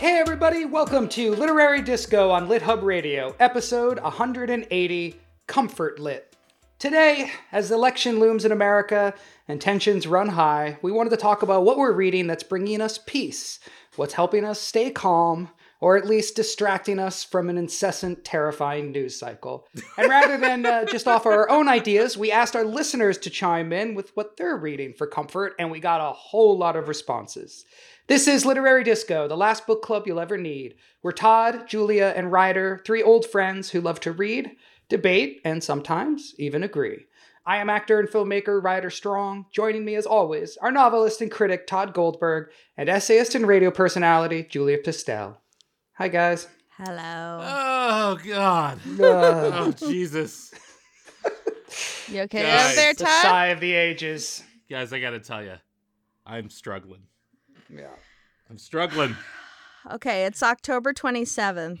Hey, everybody, welcome to Literary Disco on Lit Hub Radio, episode 180 Comfort Lit. Today, as the election looms in America and tensions run high, we wanted to talk about what we're reading that's bringing us peace, what's helping us stay calm, or at least distracting us from an incessant, terrifying news cycle. And rather than uh, just offer our own ideas, we asked our listeners to chime in with what they're reading for comfort, and we got a whole lot of responses. This is Literary Disco, the last book club you'll ever need. We're Todd, Julia, and Ryder, three old friends who love to read, debate, and sometimes even agree. I am actor and filmmaker Ryder Strong. Joining me, as always, our novelist and critic Todd Goldberg, and essayist and radio personality Julia Pistel. Hi, guys. Hello. Oh God. Uh, Oh Jesus. You okay Guys, over there, the Todd? sigh of the ages. Guys, I gotta tell you, I'm struggling. Yeah. I'm struggling. Okay, it's October 27th.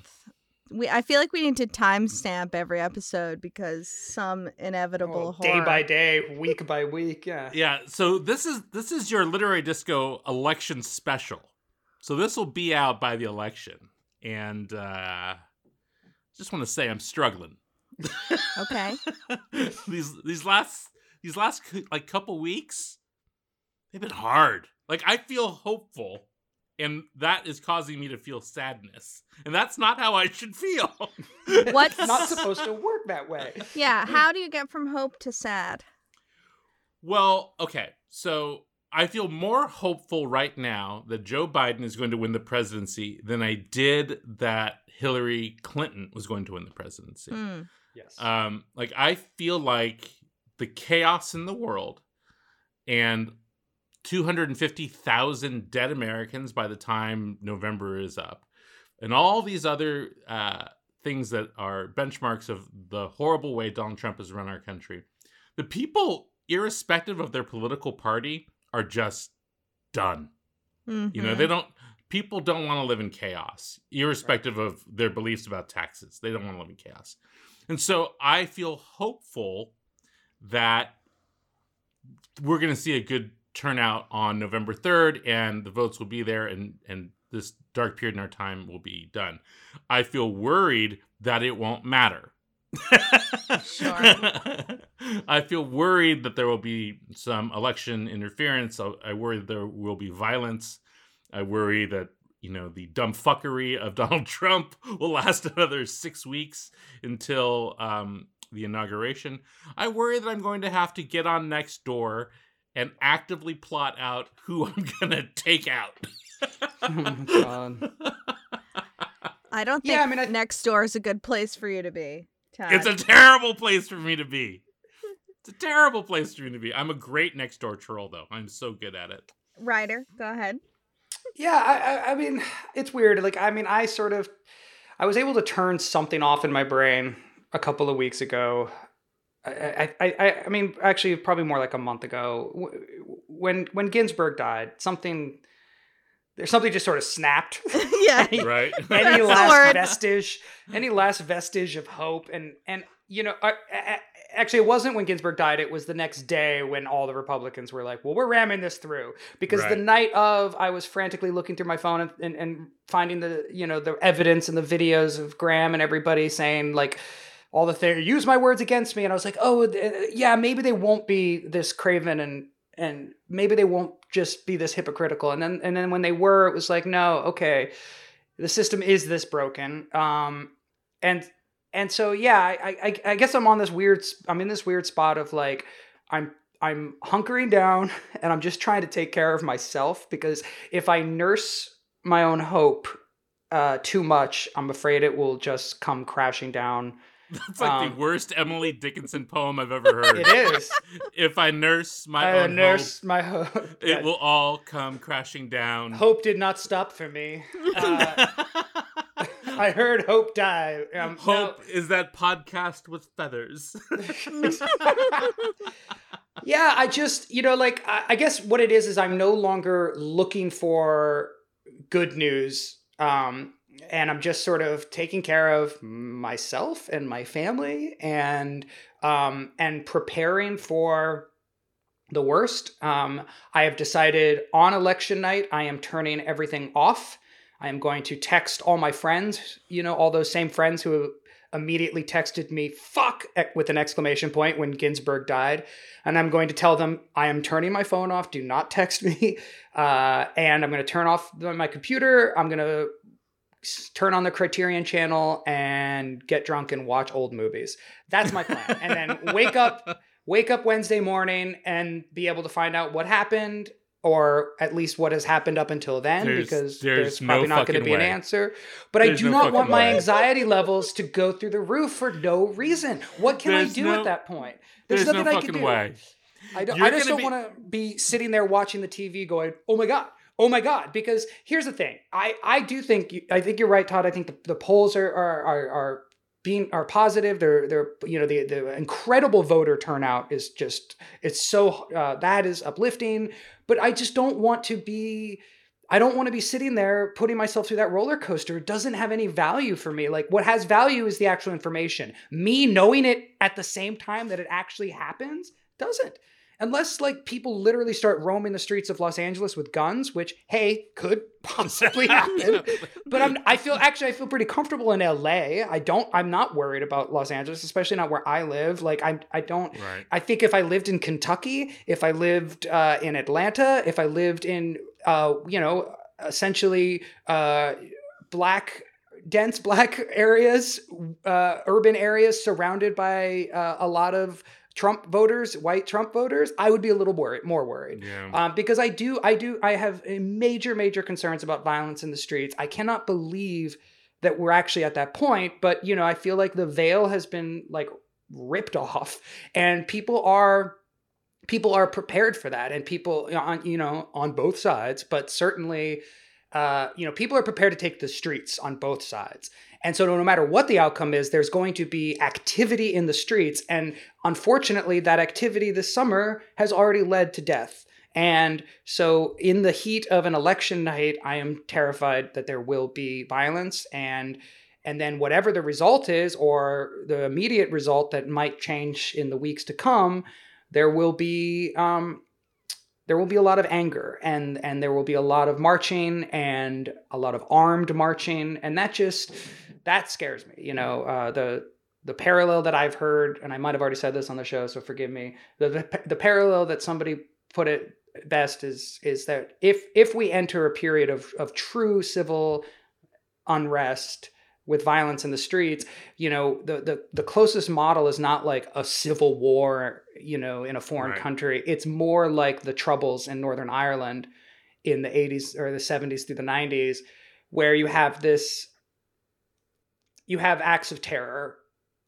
We I feel like we need to timestamp every episode because some inevitable Well, day by day, week by week. Yeah. Yeah. So this is this is your literary disco election special. So this will be out by the election, and uh, just want to say I'm struggling. Okay. these these last these last like couple weeks, they've been hard. Like I feel hopeful, and that is causing me to feel sadness, and that's not how I should feel. What's Not supposed to work that way. Yeah, how do you get from hope to sad? Well, okay. So I feel more hopeful right now that Joe Biden is going to win the presidency than I did that Hillary Clinton was going to win the presidency. Hmm. Yes. Um, like I feel like the chaos in the world and 250,000 dead Americans by the time November is up, and all these other uh, things that are benchmarks of the horrible way Donald Trump has run our country. The people, irrespective of their political party, are just done. You know, they mm-hmm. don't. People don't want to live in chaos, irrespective of their beliefs about taxes. They don't want to live in chaos, and so I feel hopeful that we're going to see a good turnout on November third, and the votes will be there, and and this dark period in our time will be done. I feel worried that it won't matter. Sure. I feel worried that there will be some election interference. I, I worry that there will be violence. I worry that you know the dumb fuckery of Donald Trump will last another six weeks until um, the inauguration. I worry that I'm going to have to get on next door and actively plot out who I'm gonna take out. oh my god. I don't think Yeah, I mean, I- next door is a good place for you to be. Todd. It's a terrible place for me to be. It's a terrible place for me to be. I'm a great next door troll, though. I'm so good at it. Ryder, go ahead. Yeah, I, I, I mean, it's weird. Like, I mean, I sort of, I was able to turn something off in my brain a couple of weeks ago. I, I, I, I- I mean, actually, probably more like a month ago, when when Ginsburg died. Something, there's something just sort of snapped. yeah. Any- Right? any last vestige, any last vestige of hope, and and you know, I, I, actually, it wasn't when Ginsburg died. It was the next day when all the Republicans were like, "Well, we're ramming this through," because the night of, I was frantically looking through my phone and, and and finding the you know the evidence and the videos of Graham and everybody saying like. All the thing, use my words against me, and I was like, "Oh, th- yeah, maybe they won't be this craven, and and maybe they won't just be this hypocritical." And then, and then when they were, it was like, "No, okay, the system is this broken um and and so yeah I, I i guess i'm on this weird i'm in this weird spot of like i'm i'm hunkering down and i'm just trying to take care of myself because if i nurse my own hope uh too much i'm afraid it will just come crashing down That's like Um, the worst Emily Dickinson poem I've ever heard. it is If I nurse my i own nurse my hope hope, it will all come crashing down. hope did not stop for me uh, i heard hope die um, no- Hope is that podcast with feathers. yeah, I just, you know, like, I, I guess what it is is I'm no longer looking for good news. Um, and I'm just sort of taking care of myself and my family and um, and preparing for the worst. Um, I have decided on election night I am turning everything off. I am going to text all my friends, you know, all those same friends who immediately texted me "fuck" with an exclamation point when Ginsburg died, and I'm going to tell them I am turning my phone off. Do not text me, uh, and I'm going to turn off my computer. I'm going to turn on the Criterion channel and get drunk and watch old movies. That's my plan. and then wake up wake up Wednesday morning and be able to find out what happened or at least what has happened up until then There's- because there's there's, probably no not going to be an answer. But I do no not want my way. anxiety levels to go through the roof for no reason. What can There's I do no- at that point? There's, no nothing I can do. way. I don't. You're I just don't want to be sitting there watching the TV, going, "Oh my god, oh my god." Because here's the thing. I I do think you, I think you're right, Todd. I think the, the polls are are are, are being are positive. They're they're you know the the incredible voter turnout is just it's so uh, that is uplifting. But I just don't want to be. I don't want to be sitting there putting myself through that roller coaster. It doesn't have any value for me. Like what has value is the actual information. Me knowing it at the same time that it actually happens doesn't. Unless like people literally start roaming the streets of Los Angeles with guns, which hey, could possibly happen. but I'm I feel actually I feel pretty comfortable in LA. I don't I'm not worried about Los Angeles, especially not where I live. Like I I don't Right. I think if I lived in Kentucky, if I lived uh, in Atlanta, if I lived in, uh, you know, essentially uh, black, dense black areas, uh, urban areas surrounded by uh, a lot of Trump voters, white Trump voters, I would be a little worried, more worried. Yeah. Um, because I do, I do, I have a major, major concerns about violence in the streets. I cannot believe that we're actually at that point. But you know, I feel like the veil has been like ripped off, and people are people are prepared for that, and people on you know on both sides, but certainly. Uh, you know, people are prepared to take the streets on both sides. And so, no matter what the outcome is, there's going to be activity in the streets. And unfortunately, that activity this summer has already led to death. And so, in the heat of an election night, I am terrified that there will be violence. And and then, whatever the result is, or the immediate result that might change in the weeks to come, there will be um, there will be a lot of anger and and there will be a lot of marching and a lot of armed marching and that just that scares me you know uh, the the parallel that I've heard and I might have already said this on the show so forgive me the the, the parallel that somebody put it best is is that if if we enter a period of of true civil unrest with violence in the streets you know the the, the closest model is not like a civil war you know in a foreign Right. country it's more like the troubles in northern ireland in the 80s or the 70s through the 90s where you have this you have acts of terror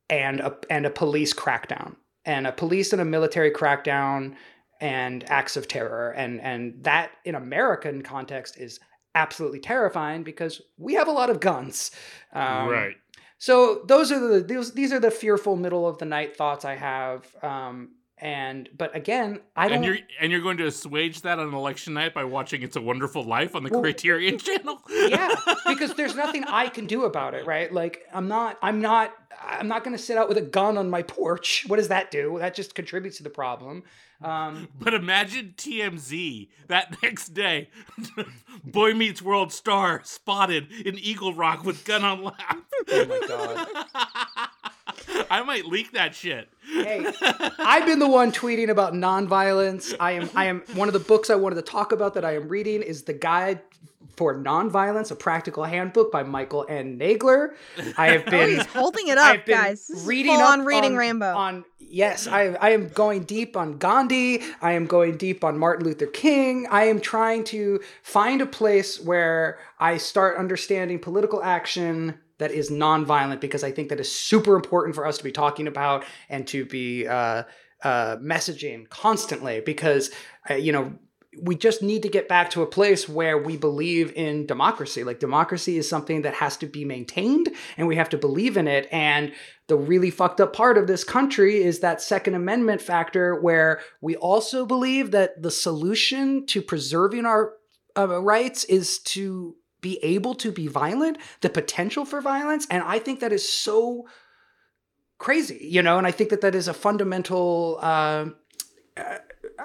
and a and a police crackdown and a police and a military crackdown and acts of terror. And and that in american context is absolutely terrifying because we have a lot of guns. Um, right. so those are the these, these are the fearful middle of the night thoughts i have. Um and but again i don't And you're and you're going to assuage that on election night by watching "It's a Wonderful Life" on the Well, Criterion Channel. yeah because there's nothing i can do about it right like i'm not i'm not i'm not going to sit out with a gun on my porch what does that do that just contributes to the problem um But imagine TMZ that next day. Boy Meets World star spotted in Eagle Rock with gun on lap. oh my god I might leak that shit. hey i've been the one tweeting about nonviolence i am i am one of the books i wanted to talk about that i am reading is the guide for nonviolence a practical handbook by michael n nagler i have Oh, been he's holding it up, guys. This reading on reading on, Rainbow. On yes, I I am going deep on Gandhi. I am going deep on Martin Luther King. I am trying to find a place where I start understanding political action that is nonviolent because I think that is super important for us to be talking about and to be uh, uh, messaging constantly because uh, you know we just need to get back to a place where we believe in democracy. Like democracy is something that has to be maintained and we have to believe in it. And the really fucked up part of this country is that Second Amendment factor where we also believe that the solution to preserving our uh, rights is to be able to be violent, the potential for violence. And I think that is so crazy, you know, and I think that that is a fundamental. Uh, uh,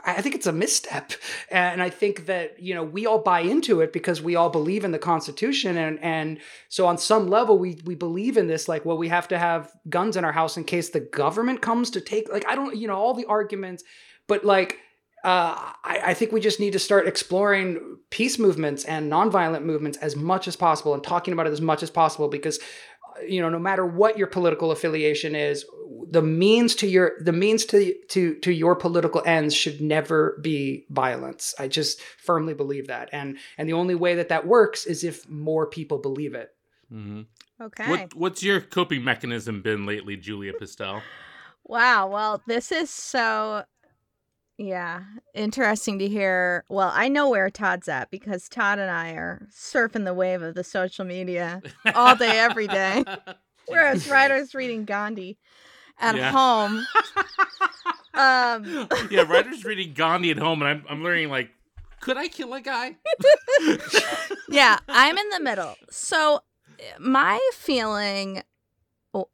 I think it's a misstep. And I think that, you know, we all buy into it because we all believe in the Constitution. And, and so on some level, we, we believe in this, like, well, we have to have guns in our house in case the government comes to take, like, I don't, you know, all the arguments, but like, uh, I, I, think we just need to start exploring peace movements and nonviolent movements as much as possible and talking about it as much as possible because you know no matter what your political affiliation is the means to your the means to to to your political ends should never be violence. I just firmly believe that. And and the only way that that works is if more people believe it. Mm-hmm. okay. What, what's your coping mechanism been lately julia pistel wow. Well this is so yeah, interesting to hear. Well, I know where Todd's at because Todd and I are surfing the wave of the social media all day, every day. Whereas Ryder's reading Gandhi at yeah. home. um, yeah, Ryder's reading Gandhi at home, and I'm, I'm learning like, could I kill a guy? yeah, I'm in the middle. So my feeling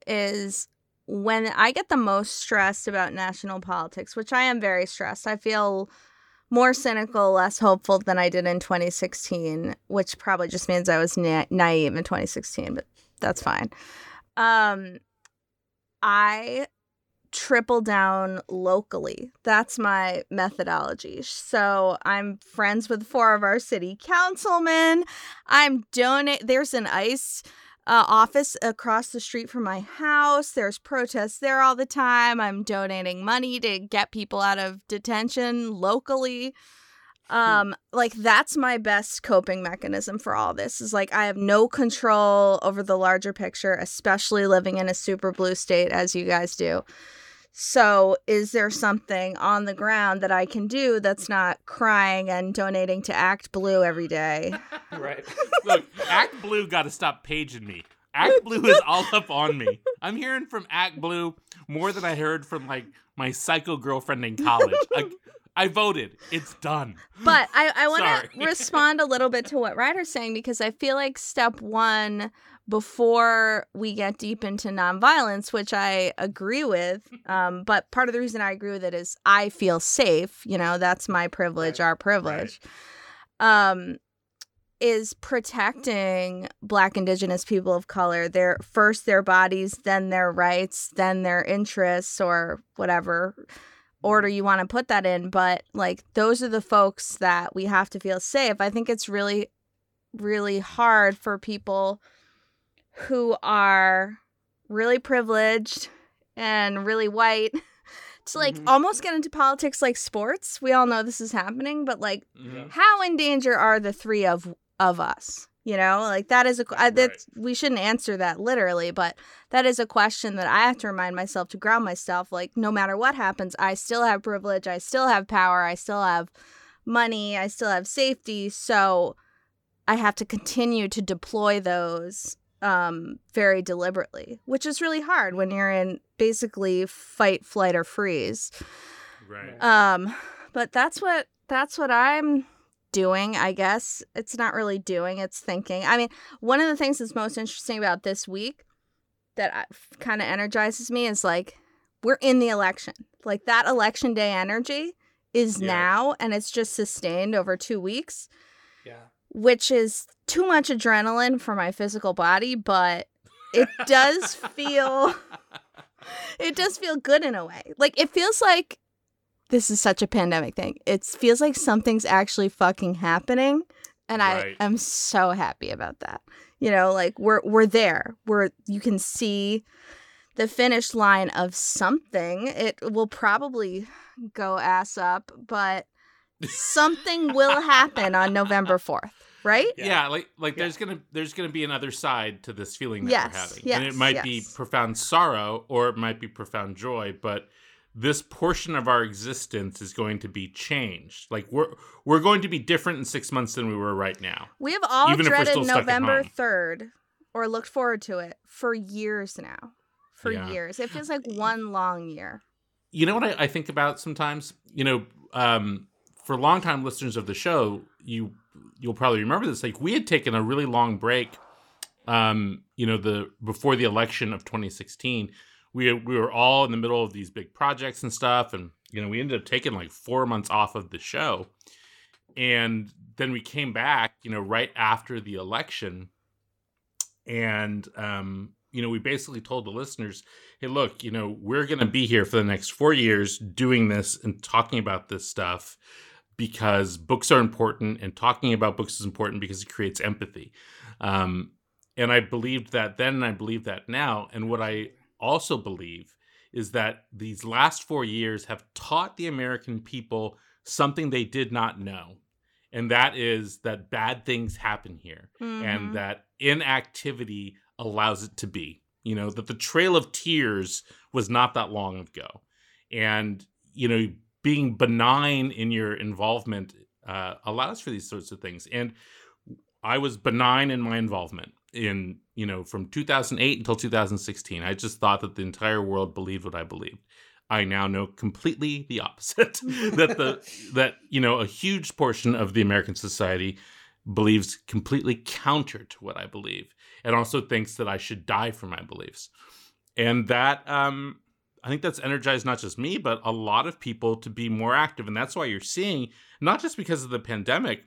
is when I get the most stressed about national politics, which I am very stressed, I feel more cynical, less hopeful than I did in 2016, which probably just means I was na- naive in 2016, but that's fine. Um, I triple down locally. That's my methodology. So I'm friends with four of our city councilmen. I'm donate. There's an ice uh, office across the street from my house. There's protests there all the time. I'm donating money to get people out of detention locally. Hmm. Um, like that's my best coping mechanism for all this is like I have no control over the larger picture, especially living in a super blue state as you guys do. So, is there something on the ground that I can do that's not crying and donating to Act Blue every day? right. Look, Act Blue got to stop paging me. Act Blue is all up on me. I'm hearing from Act Blue more than I heard from like my psycho girlfriend in college. Like, I voted. It's done. But I, I want to respond a little bit to what Ryder's saying because I feel like step one before we get deep into nonviolence, which I agree with. Um, but part of the reason I agree with it is I feel safe. You know, that's my privilege, right. our privilege. Right. Um, is protecting Black, Indigenous people of color. Their first their bodies, then their rights, then their interests, or whatever order you want to put that in. But like those are the folks that we have to feel safe. I think it's really, really hard for people who are really privileged and really white to like mm-hmm. almost get into politics like sports. We all know this is happening, but like mm-hmm. how in danger are the three of of us? You know, like that is a that right. we shouldn't answer that literally, but that is a question that I have to remind myself to ground myself. Like, no matter what happens, I still have privilege, I still have power, I still have money, I still have safety. So I have to continue to deploy those um, very deliberately, which is really hard when you're in basically fight, flight, or freeze. Right. Um, but that's what that's what I'm doing. I guess it's not really doing; it's thinking. I mean, one of the things that's most interesting about this week that kind of energizes me is like we're in the election. Like that election day energy is yeah. now, and it's just sustained over two weeks. Yeah which is too much adrenaline for my physical body, but it does feel it does feel good in a way. Like it feels like this is such a pandemic thing. It feels like something's actually fucking happening and right. I am so happy about that. You know, like we're we're there. We're you can see the finish line of something. It will probably go ass up, but something will happen on November 4th right? Yeah, yeah like like yeah. there's gonna there's gonna be another side to this feeling that yes, we're having, yes, and it might yes. be profound sorrow or it might be profound joy, but this portion of our existence is going to be changed. Like we're we're going to be different in six months than we were right now. We have all Even dreaded November third or looked forward to it for years now. For yeah. years, it feels like one long year. You know what I, I think about sometimes. You know, um, for longtime listeners of the show, you you'll probably remember this. Like we had taken a really long break. Um, you know, the before the election of 2016, we we were all in the middle of these big projects and stuff, and you know, we ended up taking like four months off of the show. And then we came back, you know, right after the election. And, um, you know, we basically told the listeners, hey, look, you know, we're going to be here for the next four years doing this and talking about this stuff because books are important and talking about books is important because it creates empathy. Um, and I believed that then and I believe that now. And what I also believe is that these last four years have taught the American people something they did not know. And that is that bad things happen here mm-hmm. and that inactivity allows it to be. You know, that the Trail of Tears was not that long ago. And, you know, being benign in your involvement uh, allows for these sorts of things. And I was benign in my involvement in you know from 2008 until 2016 i just thought that the entire world believed what i believed. I now know completely the opposite. That the that you know a huge portion of the american society believes completely counter to what i believe and also thinks that i should die for my beliefs. And that um i think that's energized not just me but a lot of people to be more active and that's why you're seeing not just because of the pandemic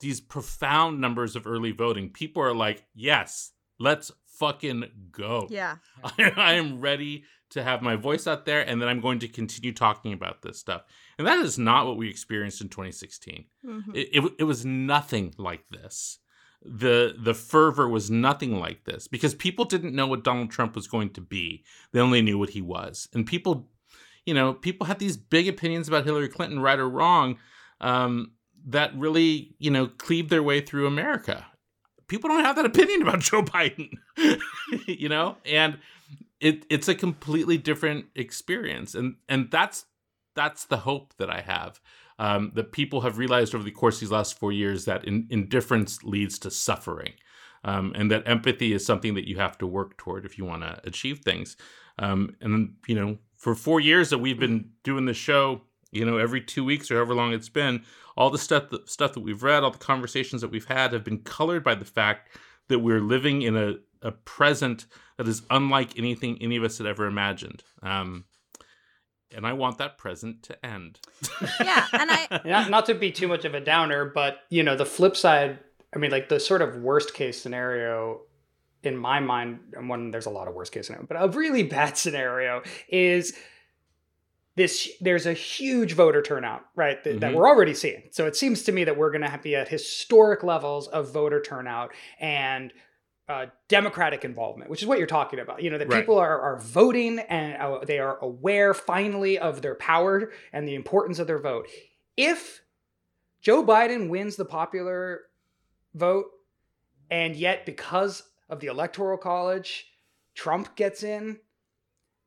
these profound numbers of early voting. People are like, yes, let's fucking go. Yeah. I, I, am ready to have my voice out there and then I'm going to continue talking about this stuff. And that is not what we experienced in 2016. Mm-hmm. It, it, it was nothing like this. The the fervor was nothing like this because people didn't know what Donald Trump was going to be. They only knew what he was. And people, you know, people had these big opinions about Hillary Clinton, right or wrong. Um, that really, you know, cleaved their way through America. People don't have that opinion about Joe Biden, you know, and it it's a completely different experience, and and that's that's the hope that I have. Um, that people have realized over the course of these last four years that in, indifference leads to suffering, um, and that empathy is something that you have to work toward if you want to achieve things. Um, and you know, for four years that we've been doing the show, you know, every two weeks or however long it's been, all the stuff that, stuff that we've read, all the conversations that we've had have been colored by the fact that we're living in a, a present that is unlike anything any of us had ever imagined. Um, and I want that present to end. yeah, and I not, not to be too much of a downer, but you know, the flip side. I mean, like the sort of worst case scenario in my mind, and when there's a lot of worst case scenario, but a really bad scenario is this there's a huge voter turnout right that, mm-hmm. that, we're already seeing so it seems to me that we're going to be at historic levels of voter turnout and uh, democratic involvement which is what you're talking about you know that right. people are, are voting and uh, they are aware finally of their power and the importance of their vote if joe biden wins the popular vote and yet because of the electoral college trump gets in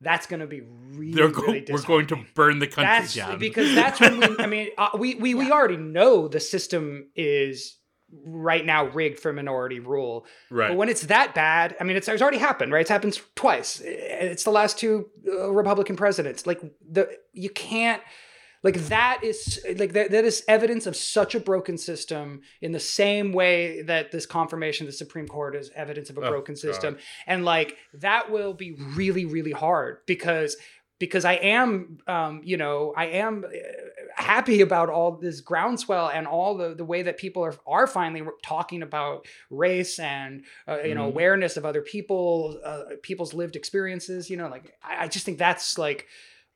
that's going to be really, go- really we're going to burn the country that's, down because that's when we i mean uh, we we, yeah. we already know the system is right now rigged for minority rule. Right. but when it's that bad i mean it's, it's already happened right? It's happened twice. It's the last two uh, republican presidents. Like the you can't like that is like that, that is evidence of such a broken system in the same way that this confirmation of the supreme court is evidence of a oh, broken system. God. and like that will be really really hard because because I am, um, you know, I am uh, happy about all this groundswell and all the, the way that people are are finally talking about race and uh, you mm-hmm. know awareness of other people, uh, people's lived experiences. You know, like I, I just think that's like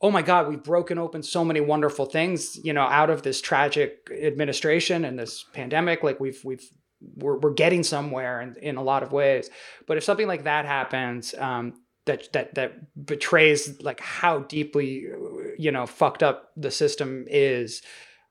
oh my god we've broken open so many wonderful things you know out of this tragic administration and this pandemic like we've we've we're, we're getting somewhere in, in a lot of ways but if something like that happens um, that that that betrays like how deeply you know fucked up the system is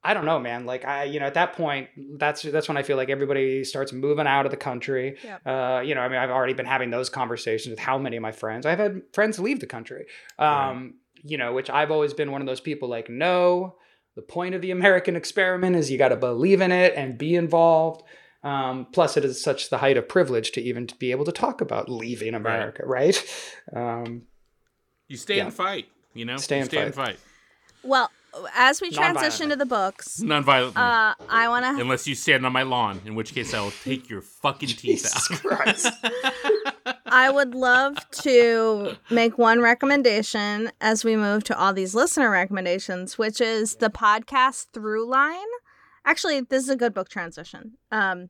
I don't know, man. Like I, you know, at that point, that's that's when I feel like everybody starts moving out of the country. Yep. Uh, you know, I mean, I've already been having those conversations with how many of my friends. I've had friends leave the country. Um, right you know, which I've always been one of those people like, no, the point of the American experiment is you got to believe in it and be involved. Um, plus, it is such the height of privilege to even to be able to talk about leaving America, right? right? Um, you stay yeah. and fight, you know? Stay, you and, stay fight. and fight. Well, as we transition to the books, non-violently, uh, I want to. Unless you stand on my lawn, in which case I will take your fucking teeth Jesus out. Christ. I would love to make one recommendation as we move to all these listener recommendations, which is the podcast Throughline. Actually, this is a good book transition. Um,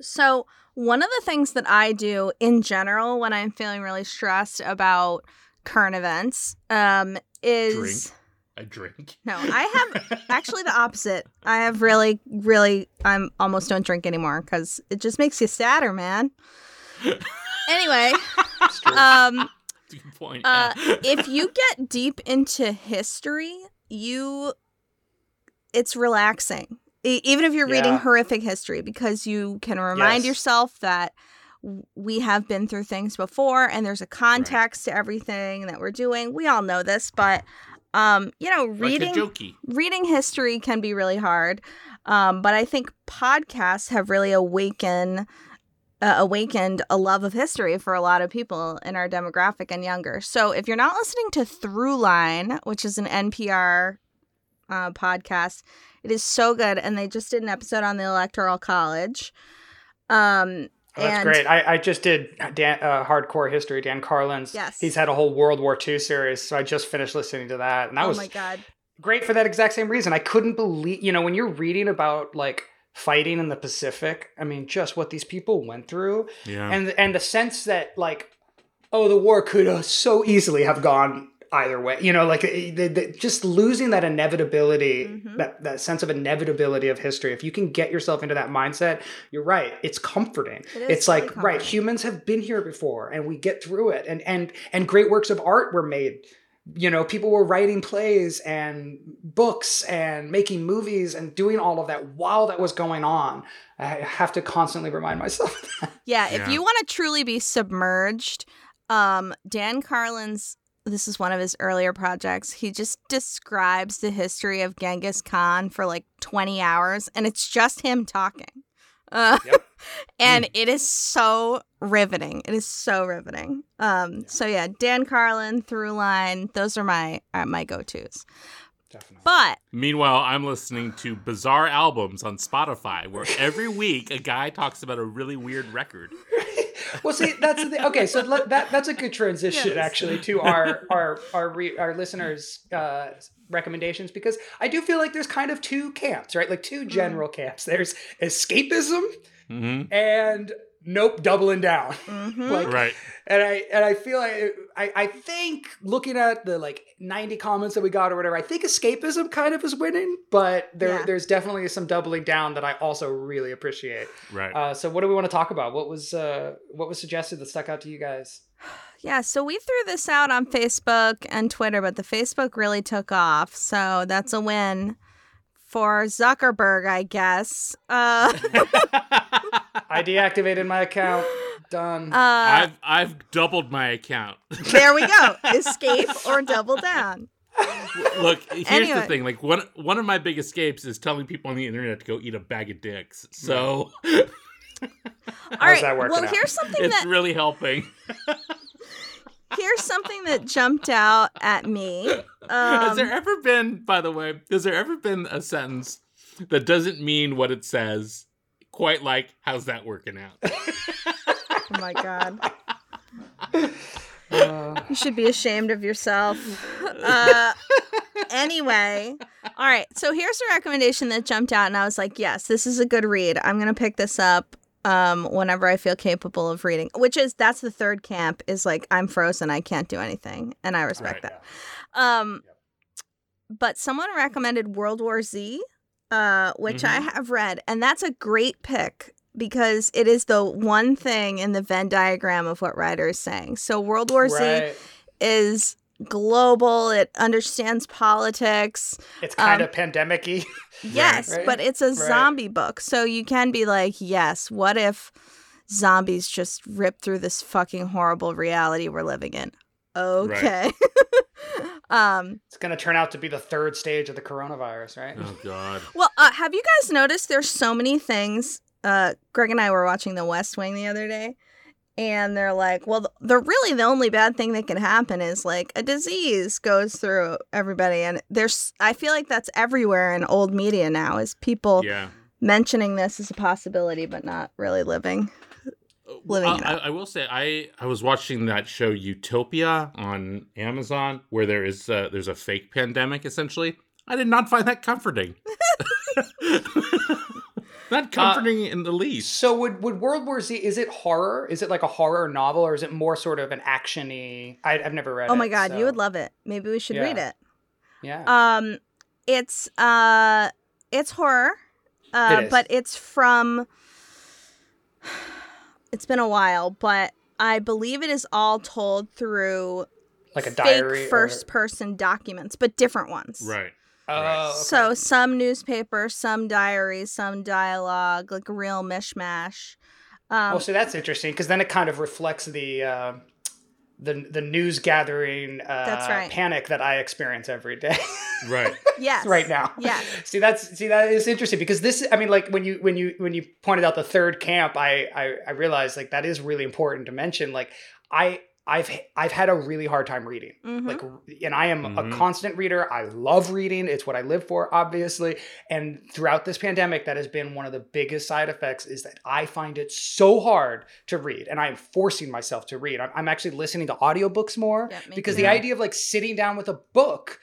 so, one of the things that I do in general when I'm feeling really stressed about current events um, is. Drink. I drink. No, I have actually the opposite. I have really, really, I'm almost don't drink anymore because it just makes you sadder, man. anyway, um, Good point. uh, if you get deep into history, you, it's relaxing. Even if you're reading horrific history, because you can remind Yes. yourself that we have been through things before and there's a context to everything that we're doing. We all know this, but um, you know, reading like reading history can be really hard um, but i think podcasts have really awakened uh, awakened a love of history for a lot of people in our demographic and younger so if you're not listening to throughline which is an npr uh, podcast it is so good and they just did an episode on the electoral college um, Oh, that's and great. I, I just did Dan, uh, hardcore history. Dan Carlin's. Yes. He's had a whole World War II series, so I just finished listening to that, and that oh was my god great for that exact same reason. I couldn't believe, you know, when you're reading about like fighting in the Pacific. I mean, just what these people went through, Yeah. and and the sense that like, oh, the war could uh, so easily have gone either way. You know, like eh, the, the, just losing that inevitability, Mhm. that that sense of inevitability of history. If you can get yourself into that mindset, you're right. It's comforting. It is it's really like right, humans have been here before, and we get through it, and and and great works of art were made you know people were writing plays and books and making movies and doing all of that while that was going on i have to constantly remind myself of that. Yeah, if you want to truly be submerged, um, Dan Carlin's this is one of his earlier projects. He just describes the history of Genghis Khan for like 20 hours, and it's just him talking. Uh, Yep. and it is so riveting. It is so riveting. Um, so yeah, Dan Carlin, Throughline, those are my are my go tos. definitely But Meanwhile, I'm listening to bizarre albums on Spotify, where every week a guy talks about a really weird record. well see that's the okay so let, that that's a good transition Yes. actually to our our our re, our listeners uh recommendations because i do feel like there's kind of two camps right? Like two general camps. There's escapism hmm and nope doubling down mhm. Like, Right. and I and I feel like I I think looking at the like 90 comments that we got or whatever, I think escapism kind of is winning, but there Yeah. there's definitely some doubling down that I also really appreciate. Right. Uh, so what do we want to talk about? What was uh what was suggested that stuck out to you guys? Yeah, so we threw this out on Facebook and Twitter, but the Facebook really took off. So that's a win for Zuckerberg, I guess. Uh, I deactivated my account. Done. uh, I've I've doubled my account. there we go. Escape or double down. Look, here's Anyway. the thing. Like one one of my big escapes is telling people on the internet to go eat a bag of dicks. So All right. that working well, out? here's something it's that really helping. here's something that jumped out at me. has Um, there ever been, by the way, has there ever been a sentence that doesn't mean what it says? Quite like, how's that working out? oh my god. Uh, You should be ashamed of yourself. Uh, anyway, all right. So here's a recommendation that jumped out, and I was like, yes, this is a good read. I'm going to pick this up um, whenever I feel capable of reading, which is that's the third camp is like, I'm frozen. I can't do anything. And I respect Right. that. Um, but someone recommended World War Z, uh, which I have read, and that's a great pick because it is the one thing in the Venn diagram of what Ryder is saying. So World War Z is global. It understands politics. It's kind um, of pandemic-y. Yes, Right. but it's a Right. zombie book. So you can be like, yes, what if zombies just rip through this fucking horrible reality we're living in? Okay. um It's going to turn out to be the third stage of the coronavirus, right? Oh God. well, uh, have you guys noticed there's so many things uh Greg and I were watching The West Wing the other day and they're like, well, th- the really the only bad thing that can happen is like a disease goes through everybody and there's I feel like that's everywhere in old media now is people Yeah. mentioning this as a possibility but not really living. living Uh, it I. I will say I I was watching that show Utopia on Amazon where there is a, there's a fake pandemic essentially. I did not find that comforting. not comforting in the least. So would would World War Z is it horror? Is it like a horror novel or is it more sort of an actiony? I, I've never read it. oh my god, you would love it. Maybe we should read it. Yeah. Um, it's uh, it's horror, uh, It is. but it's from. It's been a while, but I believe it is all told through like a fake diary. or- first person documents, but different ones. Right. Oh, Right. okay. So some newspaper, some diaries, some dialogue, like real mishmash. Um, well, so that's interesting because then it kind of reflects the uh, the the news gathering uh, That's right. panic that I experience every day Right. yes, right now. Yes. See that's see that is interesting because this I mean like when you when you when you pointed out the third camp I I, I realized like that is really important to mention like I I've I've had a really hard time reading. Mhm. like and i am Mhm. a constant reader. I love reading. It's what i live for obviously. And throughout this pandemic that has been one of the biggest side effects is that i find it so hard to read and i am forcing myself to read. I'm, I'm actually listening to audiobooks more Yeah, because the idea of like sitting down with a book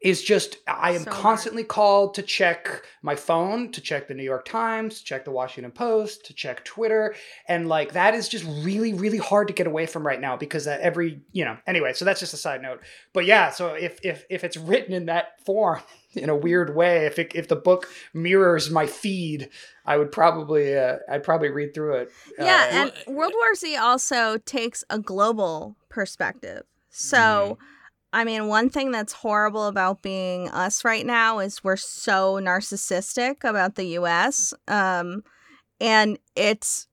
is just i am So hard. constantly called to check my phone to check the new york times to check the washington post to check twitter and like that is just really really hard to get away from right now because uh, every you know anyway so that's just a side note but yeah so if if if it's written in that form in a weird way if it, if the book mirrors my feed i would probably uh, i'd probably read through it Yeah, Uh, and World War Z also takes a global perspective. So, Mm-hmm. I mean, one thing that's horrible about being us right now is we're so narcissistic about the US. Um, and it's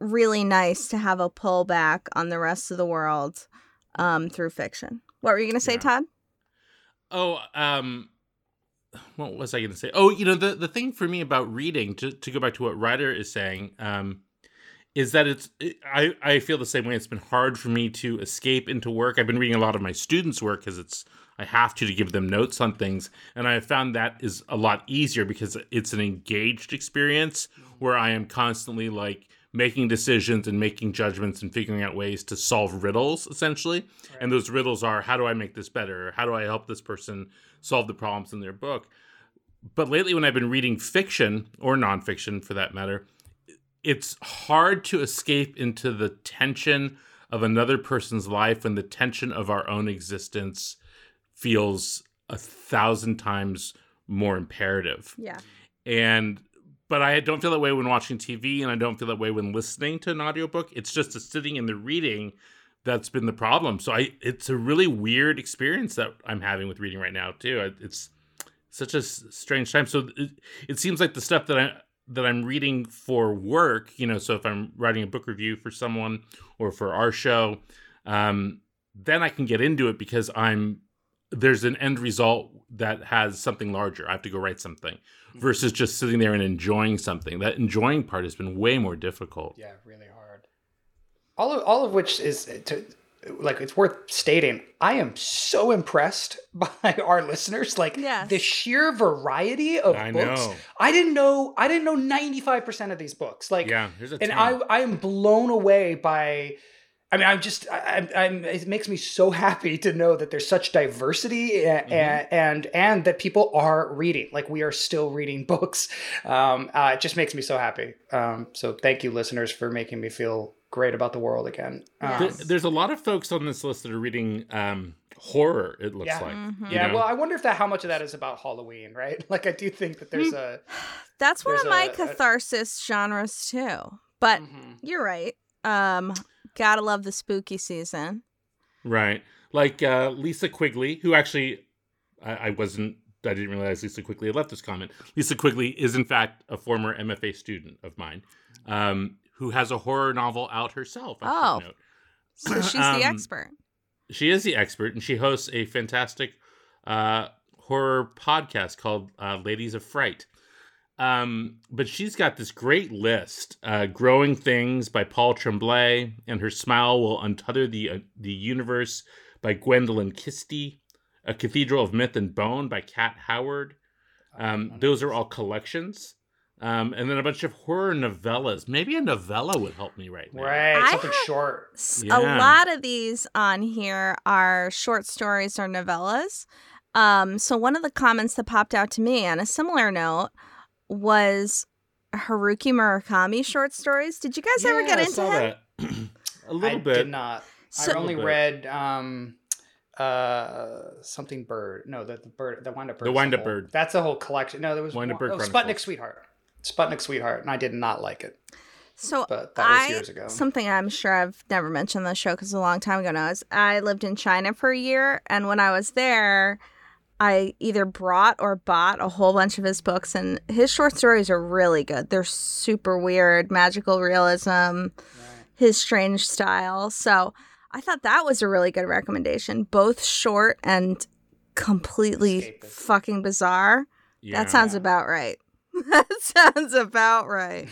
really nice to have a pullback on the rest of the world um, through fiction. What were you going to say, Yeah. Todd? Oh, um, what was I going to say? Oh, you know, the, the thing for me about reading, to, to go back to what Ryder is saying, um, is that it's, I, I feel the same way. It's been hard for me to escape into work. I've been reading a lot of my students' work because it's, I have to to give them notes on things. And I have found that is a lot easier because it's an engaged experience where I am constantly like making decisions and making judgments and figuring out ways to solve riddles essentially. And those riddles are how do I make this better? How do I help this person solve the problems in their book? But lately, when I've been reading fiction or nonfiction for that matter, it's hard to escape into the tension of another person's life when the tension of our own existence feels a thousand times more imperative. Yeah. And but I don't feel that way when watching TV and I don't feel that way when listening to an audiobook. It's just the sitting and the reading that's been the problem. So I it's a really weird experience that I'm having with reading right now too. It's such a strange time. So it, it seems like the stuff that I that I'm reading for work, you know, so if I'm writing a book review for someone or for our show, um, then I can get into it because I'm there's an end result that has something larger. I have to go write something versus just sitting there and enjoying something. That enjoying part has been way more difficult. Yeah, really hard. All of all of which is to like it's worth stating. I am so impressed by our listeners. Like Yes. the sheer variety of I books. know. I didn't know. I didn't know ninety five percent of these books. Like Yeah, there's a and ton. I I am blown away by. I mean, I'm just, I, I- I'm. It makes me so happy to know that there's such diversity and Mm-hmm. and and that people are reading. Like we are still reading books. Um, uh, it just makes me so happy. Um, so thank you, listeners, for making me feel great about the world again. Um, Th- there's a lot of folks on this list that are reading um, horror. It looks Yeah. like. Mhm. yeah, know? well, I wonder if that how much of that is about Halloween, right? Like, I do think that there's a. That's one There's of my a- a- catharsis genres too. But Mhm. you're right. Um, gotta love the spooky season. Right. Like uh, Lisa Quigley, who actually I, I wasn't I didn't realize Lisa Quigley had left this comment. Lisa Quigley is in fact a former MFA student of mine, um, who has a horror novel out herself. I Oh. note. So she's Um, the expert. She is the expert, and she hosts a fantastic uh, horror podcast called uh, Ladies of Fright. Um, but she's got this great list: uh, "Growing Things" by Paul Tremblay, and "Her Smile Will Untether the uh, the Universe" by Gwendolyn Kiste, "A Cathedral of Myth and Bone" by Kat Howard. Um, those are all collections. Um, and then a bunch of horror novellas. Maybe a novella would help me right now. Right, something short. S- Yeah. A lot of these on here are short stories or novellas. Um, so one of the comments that popped out to me on a similar note was Haruki Murakami short stories. Did you guys ever get I into saw him? that. a little I bit. did not. So- I only read um uh something bird. No, the, the bird the wind up bird. The is Wind Up Bird. That's a whole collection. No, there was Wind Up Bird oh, Sputnik Sweetheart. Sputnik Sweetheart, and I did not like it. So But that was I years ago. something I'm sure I've never mentioned on the show because it's a long time ago now is I lived in China for a year, and when I was there, I either brought or bought a whole bunch of his books, and his short stories are really good. They're super weird, magical realism, his strange style. So I thought that was a really good recommendation, both short and completely Escapist. fucking bizarre. Yeah. That sounds about right. that sounds about right.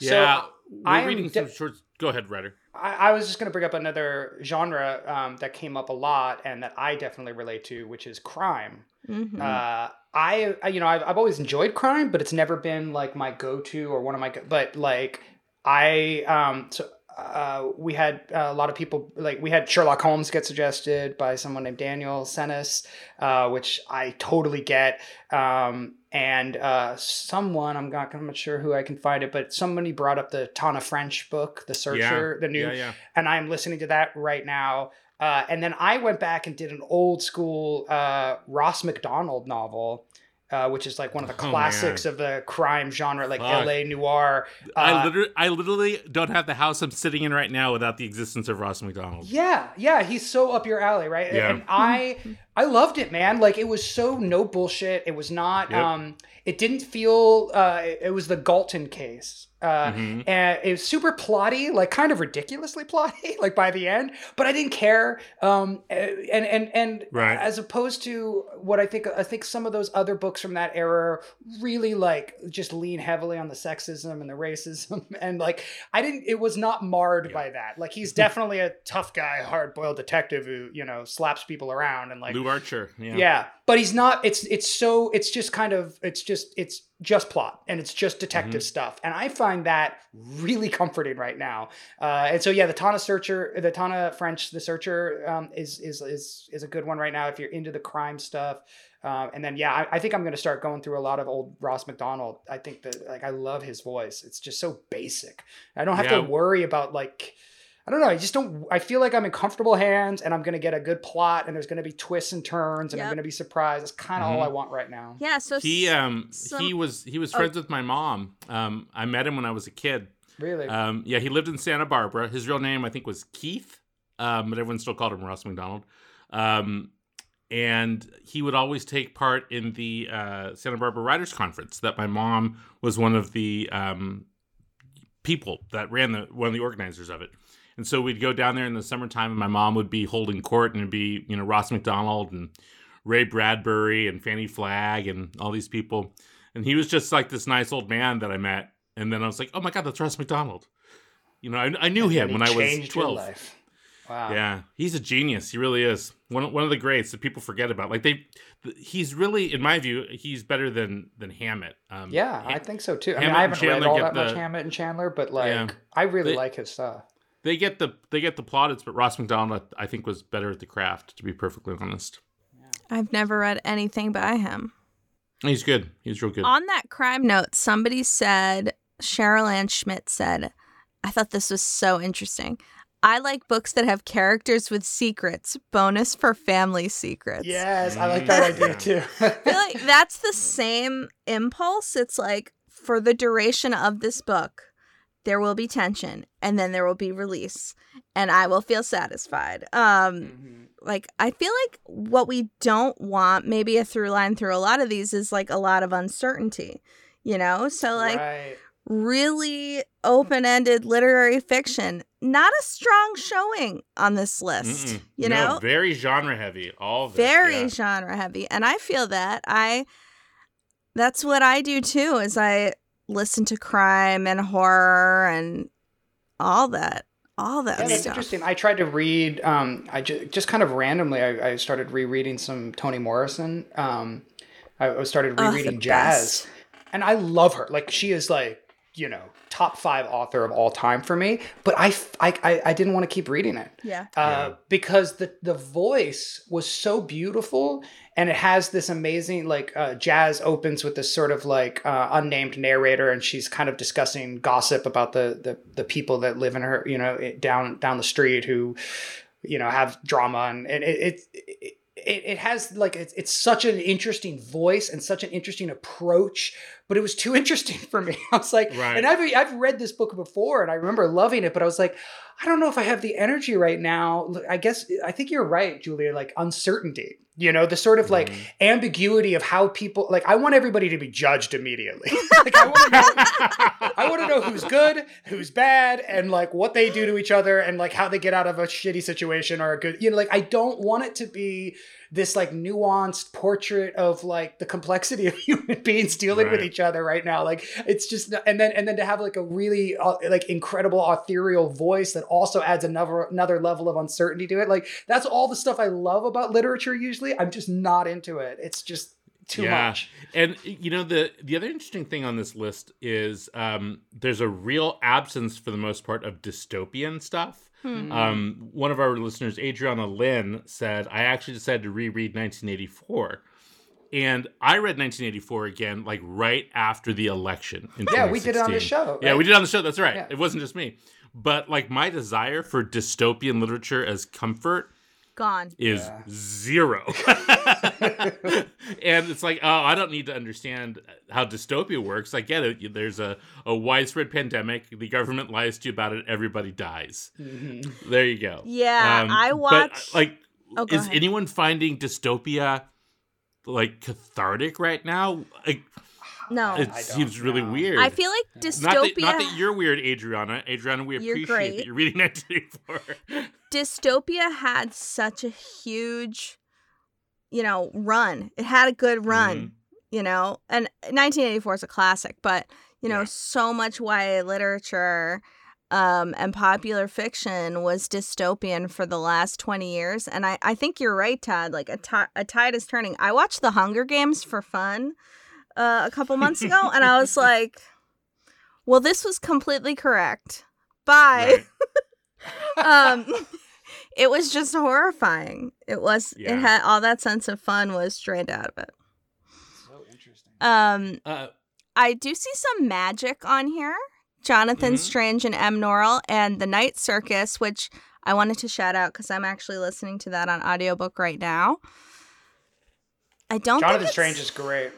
Yeah. So, I am reading some de- short. Go ahead, Rider. I, I was just going to bring up another genre um, that came up a lot and that I definitely relate to, which is crime. Mhm. Uh, I, I, you know, I've, I've always enjoyed crime, but it's never been like my go-to or one of my. Go- but like, I, um, so uh, we had a lot of people like we had Sherlock Holmes get suggested by someone named Daniel Senes, uh, which I totally get. Um, and uh, someone I'm not, I'm not sure who I can find it, but somebody brought up the Tana French book, The Searcher, the new Yeah, yeah. and I'm listening to that right now. Uh, and then I went back and did an old school uh, Ross Macdonald novel, uh, which is like one of the Oh, classics of the crime genre, like Fuck. L.A. noir. I Uh, literally, I literally don't have the house I'm sitting in right now without the existence of Ross Macdonald. Yeah, yeah, he's so up your alley, right? Yeah. And I I loved it, man. Like it was so no bullshit. It was not Yep. um it didn't feel uh it, was the Galton case. Uh Mhm. and it was super plotty, like kind of ridiculously plotty, like by the end, but I didn't care. Um and and and Right. as opposed to what I think I think some of those other books from that era really like just lean heavily on the sexism and the racism and like I didn't it was not marred Yeah. by that. Like he's definitely a tough guy, hard-boiled detective who, you know, slaps people around and like Lew Archer. Yeah. yeah. but he's not it's it's so it's just kind of it's just it's just plot and it's just detective Mm-hmm. stuff and i find that really comforting right now uh, and so yeah the tana searcher the tana french the searcher um, is is is is a good one right now if you're into the crime stuff uh, and then yeah I, I think i'm going to start going through a lot of old ross macdonald i think that like i love his voice it's just so basic i don't have Yeah. to worry about like I don't know. I just don't. I feel like I'm in comfortable hands, and I'm going to get a good plot, and there's going to be twists and turns, and I'm going to be surprised. That's kind of all Mhm. I want right now. Yeah, so He um some- he was he was Oh. friends with my mom. Um, I met him when I was a kid. Really. Um, yeah, he lived in Santa Barbara. His real name I think was Keith, um, but everyone still called him Ross Macdonald. Um, and he would always take part in the uh, Santa Barbara Writers Conference. That my mom was one of the um, people that ran the one of the organizers of it. And so we'd go down there in the summertime, and my mom would be holding court, and it'd be you know Ross Macdonald and Ray Bradbury and Fannie Flagg and all these people. And he was just like this nice old man that I met. And then I was like, oh my god, that's Ross Macdonald. You know, I, I knew And him when I was changed your twelve. life. Wow. Yeah, he's a genius. He really is one one of the greats that people forget about. Like they, th- he's really, in my view, he's better than than Hammett. Um, Yeah, I think so too. I mean, Hammett I haven't read all that much Hammett and Chandler, but like, Yeah. I really They- like his stuff. They get the they get the plaudits, but Ross Macdonald, I think, was better at the craft. To be perfectly honest, I've never read anything by him. he's good. He's real good. On that crime note, somebody said, Cheryl Ann Schmidt said, I thought this was so interesting. I like books that have characters with secrets. Bonus for family secrets. Yes, I like that Mm. idea too. I feel like that's the same impulse. It's like for the duration of this book, there will be tension and then there will be release and I will feel satisfied. Um Mhm. like I feel like what we don't want, maybe a through line through a lot of these is like a lot of uncertainty, you know? So like right. really open-ended literary fiction, not a strong showing on this list, Mm-mm. you No, know? very genre heavy. All very yeah. genre heavy and i feel that i that's what i do too is i listen to crime and horror and all that all that Yeah, stuff interesting. I tried to read. Um, I ju- just kind of randomly, I, I started rereading some Toni Morrison. Um, I I started rereading the jazz, best. and I love her. Like she is like you know top five author of all time for me. But I I I, didn't want to keep reading it. Yeah. Uh, Yeah. because the the voice was so beautiful and it has this amazing like uh, jazz opens with this sort of like uh, unnamed narrator and she's kind of discussing gossip about the, the the people that live in her you know down down the street who you know have drama and, and it, it, it it, it has like it's, it's such an interesting voice and such an interesting approach but it was too interesting for me i was like Right. and i've i've read this book before and i remember loving it but i was like i don't know if i have the energy right now i guess i think you're right julia like uncertainty you know the sort of like Mhm. ambiguity of how people like i want everybody to be judged immediately like i want to know I want to know who's good, who's bad, and like what they do to each other, and like how they get out of a shitty situation or a good. You know, like I don't want it to be this like nuanced portrait of like the complexity of human beings dealing with each other right now. Like it's just, and then and then to have like a really uh, like incredible ethereal voice that also adds another another level of uncertainty to it. Like that's all the stuff I love about literature. Usually, I'm just not into it. It's just too Yeah. much. And you know the the other interesting thing on this list is um, there's a real absence for the most part of dystopian stuff. Hmm. Um, one of our listeners, Adriana Lynn, said, "I actually decided to reread 1984." And I read 1984 again, like right after the election. In Yeah, we did it on the 2016. show. Yeah, we did it on the show. That's right. Yeah. It wasn't just me. But like my desire for dystopian literature as comfort Gone. is Yeah. zero. and it's like, oh, I don't need to understand how dystopia works. I get it. There's a, a widespread pandemic. The government lies to you about it. Everybody dies. Mhm. There you go. Yeah, Um, I but, like, Oh, is ahead. anyone finding dystopia like cathartic right now? Like, no, it I seems really know. weird. I feel like dystopia. not that, not that you're weird, Adriana. Adriana, we You're appreciate great. that you're reading 1984. dystopia had such a huge, you know, run. It had a good run, Mhm. you know, and 1984 is a classic, but you know, Yeah. so much YA literature um, and popular fiction was dystopian for the last 20 years. And I, I think you're right, Tod. Like a ti- a tide is turning. I watched The Hunger Games for fun uh, a couple months ago, and I was like, well, this was completely correct. Bye Right. um it was just horrifying it was Yeah. it had all that sense of fun was drained out of it So interesting. um Uh, i do see some magic on here jonathan Mhm. strange and m norrell and the night circus which i wanted to shout out because i'm actually listening to that on audiobook right now i don't Jonathan it's- Strange is great.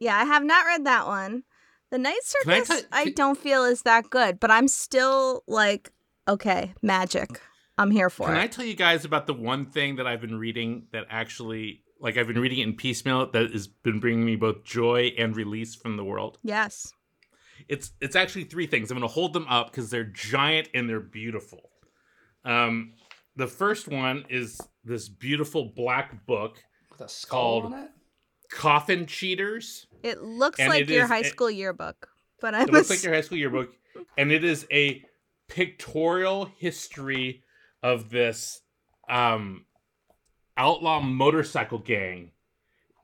Yeah i have not read that one the night circus tell- I don't feel is that good but i'm still like okay magic i'm here for it. Can it I tell you guys about the one thing that I've been reading that actually, like, I've been reading it in piecemeal that has been bringing me both joy and release from the world? yes It's it's actually three things. I'm going to hold them up because they're giant and they're beautiful. Um, the first one is this beautiful black book, With a skull Called- on it. Coffin Cheaters. It looks And like it your is high a- school yearbook, but I'm It looks ass- like your high school yearbook, and it is a pictorial history of this um, outlaw motorcycle gang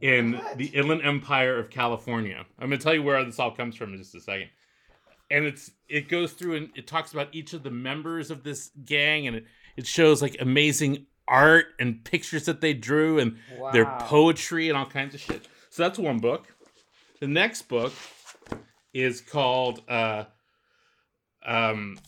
in What? the Inland Empire of California. I'm going to tell you where this all comes from in just a second. And it's it goes through and it talks about each of the members of this gang, and it, it shows like amazing art and pictures that they drew and their poetry and all kinds of shit. So that's one book. The next book is called uh, um,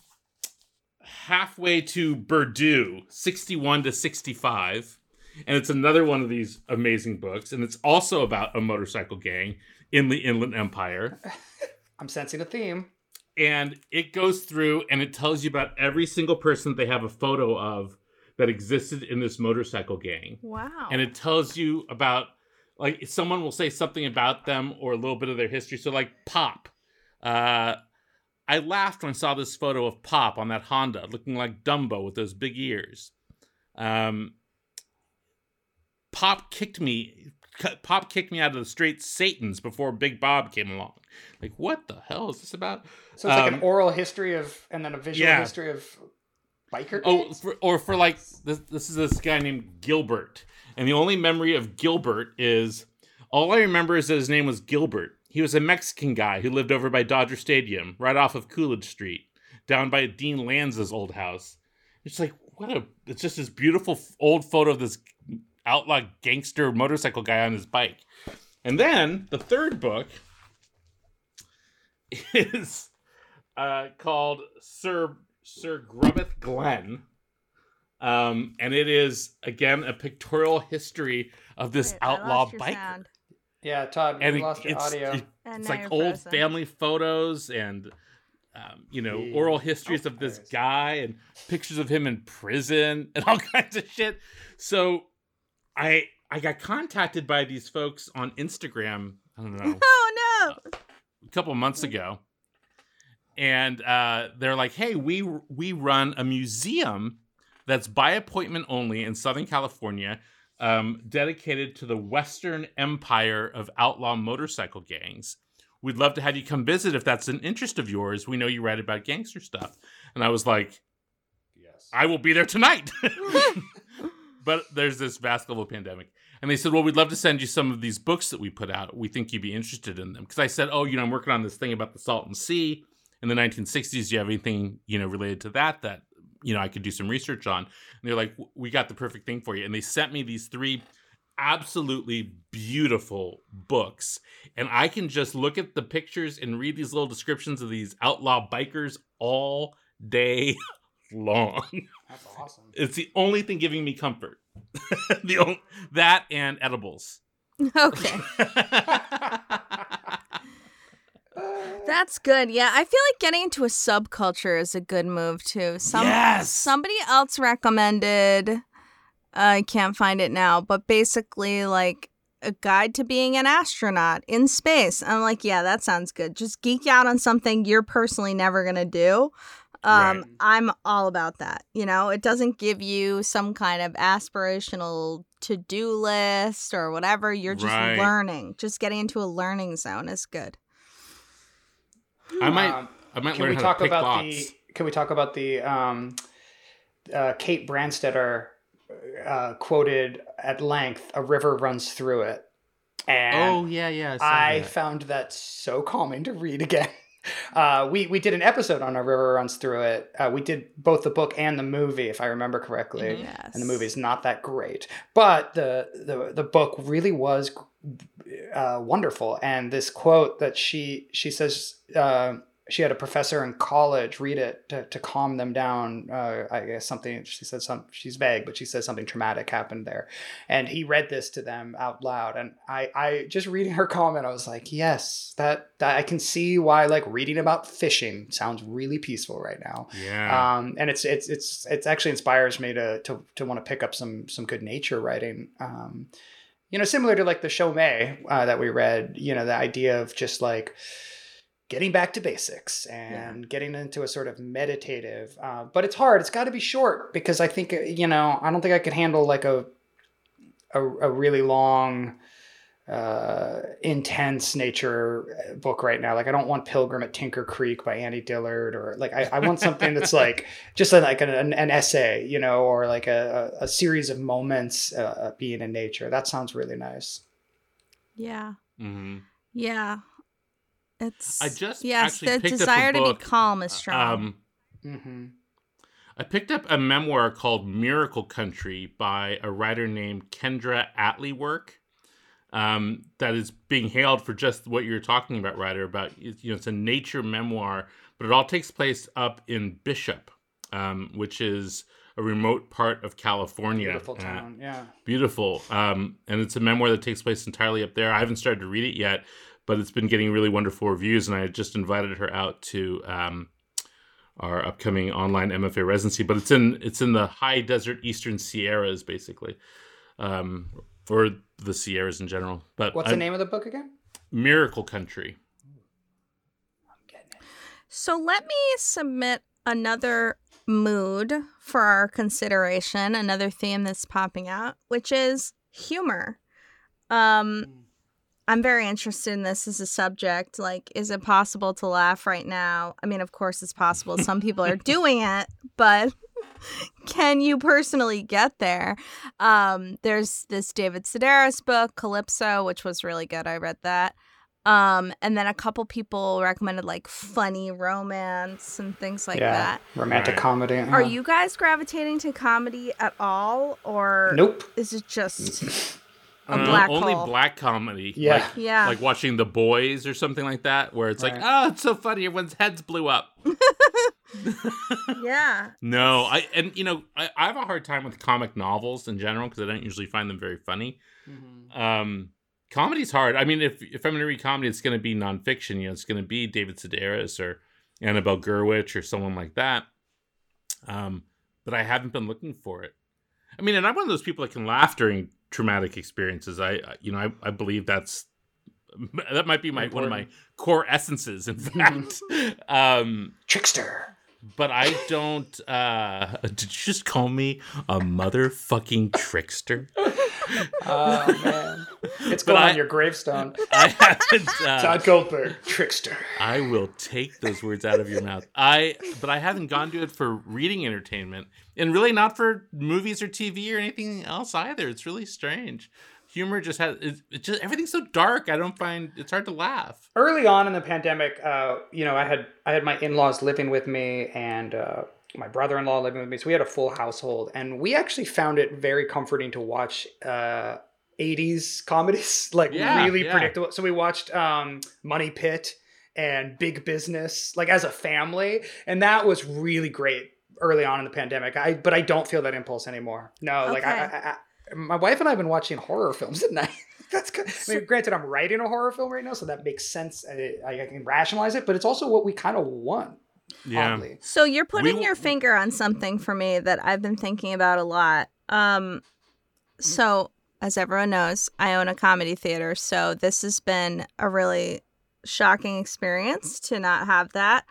Halfway to Bordeaux, 61 to 65. And it's another one of these amazing books. And it's also about a motorcycle gang in the Inland Empire. I'm sensing a theme. And it goes through and it tells you about every single person they have a photo of that existed in this motorcycle gang wow. and it tells you about like someone will say something about them or a little bit of their history. So like pop uh i laughed when i saw this photo of pop on that honda looking like dumbo with those big ears. Um pop kicked me pop kicked me out of the straight satans before big bob came along. Like what the hell is this about? So it's like Um, an oral history of, and then a visual yeah. history of biker. Oh, for, or for like this, this is this guy named Gilbert, and the only memory of Gilbert is all I remember is that his name was Gilbert. He he was a Mexican guy who lived over by Dodger Stadium, right off of Coolidge Street, down by Dean Lanza's old house. It's like what a it's just this beautiful old photo of this outlaw gangster motorcycle guy on his bike. And then the third book is uh, called Sir Sir Grubbeth Glen. Um, and it is again a pictorial history of this Wait, outlaw biker. Sound. Yeah, Tod, and lost your audio. It, it's like old frozen. family photos and um, you know, oral histories of this guy and pictures of him in prison and all kinds of shit. So I I got contacted by these folks on Instagram. I don't know. Oh no! a couple months ago, and uh, they're like, "Hey, we we run a museum that's by appointment only in Southern California." Um, dedicated to the Western Empire of outlaw motorcycle gangs we'd love to have you come visit if that's an interest of yours. We know you write about gangster stuff. And I was like, Yes. I will be there tonight. but there's this vast global pandemic. And they said, Well, we'd love to send you some of these books that we put out. We think you'd be interested in them. Because I said, Oh, you know, I'm working on this thing about the Salton Sea in the 1960s. Do you have anything, you know, related to that that, you know, I could do some research on? And they're like, We got the perfect thing for you. And they sent me these three absolutely beautiful books. And I can just look at the pictures and read these little descriptions of these outlaw bikers all day long. That's awesome. It's the only thing giving me comfort. the only, that and edibles. Okay. That's good. Yeah, I feel like getting into a subculture is a good move too. Some yes! somebody else recommended I can't find it now, but basically like a guide to being an astronaut in space. I'm like, yeah, that sounds good. Just geek out on something you're personally never going to do. Um, right. I'm all about that. You know, it doesn't give you some kind of aspirational to do list or whatever. You're just right. learning. Just getting into a learning zone is good. I might, um, I might learn how talk to pick about the. Can we talk about the um, uh, Kate Branstetter uh, quoted at length, "A river runs through it." And oh yeah, yeah. I, I found that so calming to read again. Uh, we we did an episode on a river runs through it. Uh, we did both the book and the movie, if I remember correctly. Yes. And the movie is not that great, but the the the book really was uh, wonderful. And this quote that she she says uh, she had a professor in college read it to, to calm them down. Uh, I guess something she said some she's vague, but she says something traumatic happened there, and he read this to them out loud. And I, I just reading her comment, I was like, yes, that, that I can see why like reading about fishing sounds really peaceful right now. Yeah. Um, and it's it's it's it's actually inspires me to to to want to pick up some some good nature writing. Um, you know, similar to like the Chaumet uh, that we read. You know, the idea of just like getting back to basics and yeah. getting into a sort of meditative uh, but it's hard. It's got to be short because i think uh, you know i don't think i could handle like a a, a really long uh, intense nature uh, book right now. Like i don't want pilgrim at tinker creek by annie dillard or like i, I want something that's like just like an, an, essay you know or like a, a, series of moments uh, being in nature. That sounds really nice. Yeah. Mm-hmm. yeah it's I just yes, the desire to be calm is strong. Um, mm-hmm. I picked up a memoir called Miracle Country by a Rider named Kendra Atlee Um, that is being hailed for just what you're talking about, writer about you know it's a nature memoir, but it all takes place up in Bishop, um, which is a remote part of California. Beautiful uh, town, uh, yeah. Beautiful. Um, and it's a memoir that takes place entirely up there. I haven't started to read it yet, but it's been getting really wonderful reviews. And I just invited her out to um, our upcoming online MFA residency. But it's in it's in the high desert eastern Sierras, basically, um, or the Sierras in general. But what's I'm, the name of the book again? Miracle Country. I'm getting. So let me submit another mood for our consideration, another theme that's popping out, which is humor. Um. I'm very interested in this as a subject. Like, is it possible to laugh right now? I mean, of course, it's possible. Some people are doing it, but can you personally get there? Um, there's this David Sedaris book, Calypso, which was really good. I read that. Um, and then a couple people recommended like funny romance and things like yeah, that. romantic Right. comedy. Are yeah. you guys gravitating to comedy at all, or Nope. is it just a Uh, black only hole? black comedy. Yeah. Like, Yeah. like watching The Boys or something like that, where it's like, Right. oh, it's so funny, everyone's heads blew up. yeah. No, I and you know I, I have a hard time with comic novels in general because I don't usually find them very funny. Mhm. Um, comedy's hard. I mean, if if I'm going to read comedy, it's going to be nonfiction. You know, it's going to be David Sedaris or Annabelle Gurwitch or someone like that. Um, but I haven't been looking for it. I mean, and I'm one of those people that can laugh during traumatic experiences. I, I- you know, I, I believe that's that might be my one of my core essences. In fact, um, Trickster. but I don't. uh Did you just call me a motherfucking trickster? Oh man, it's But going I- on your gravestone. I haven't. Uh, Tod Goldberg, trickster. I will take those words out of your mouth. I, but I haven't gone to it for reading entertainment, and really not for movies or TV or anything else either. It's really strange. Humor just has. It, it just everything's so dark. I don't find it's hard to laugh. Early on in the pandemic, uh, you know, I had I had my in-laws living with me and uh, my brother-in-law living with me, so we had a full household, and we actually found it very comforting to watch. Uh, 80s comedies like Yeah, really yeah. predictable so we watched um money pit and big business like as a family and that was really great early on in the pandemic i but i don't feel that impulse anymore no like I, I, I my wife and i have been watching horror films at night that's good i mean granted i'm writing a horror film right now so that makes sense I, I can rationalize it but it's also what we kind of want Yeah. oddly. So you're putting We- your finger on something for me that I've been thinking about a lot. Um, so as everyone knows, I own a comedy theater, so this has been a really shocking experience to not have that.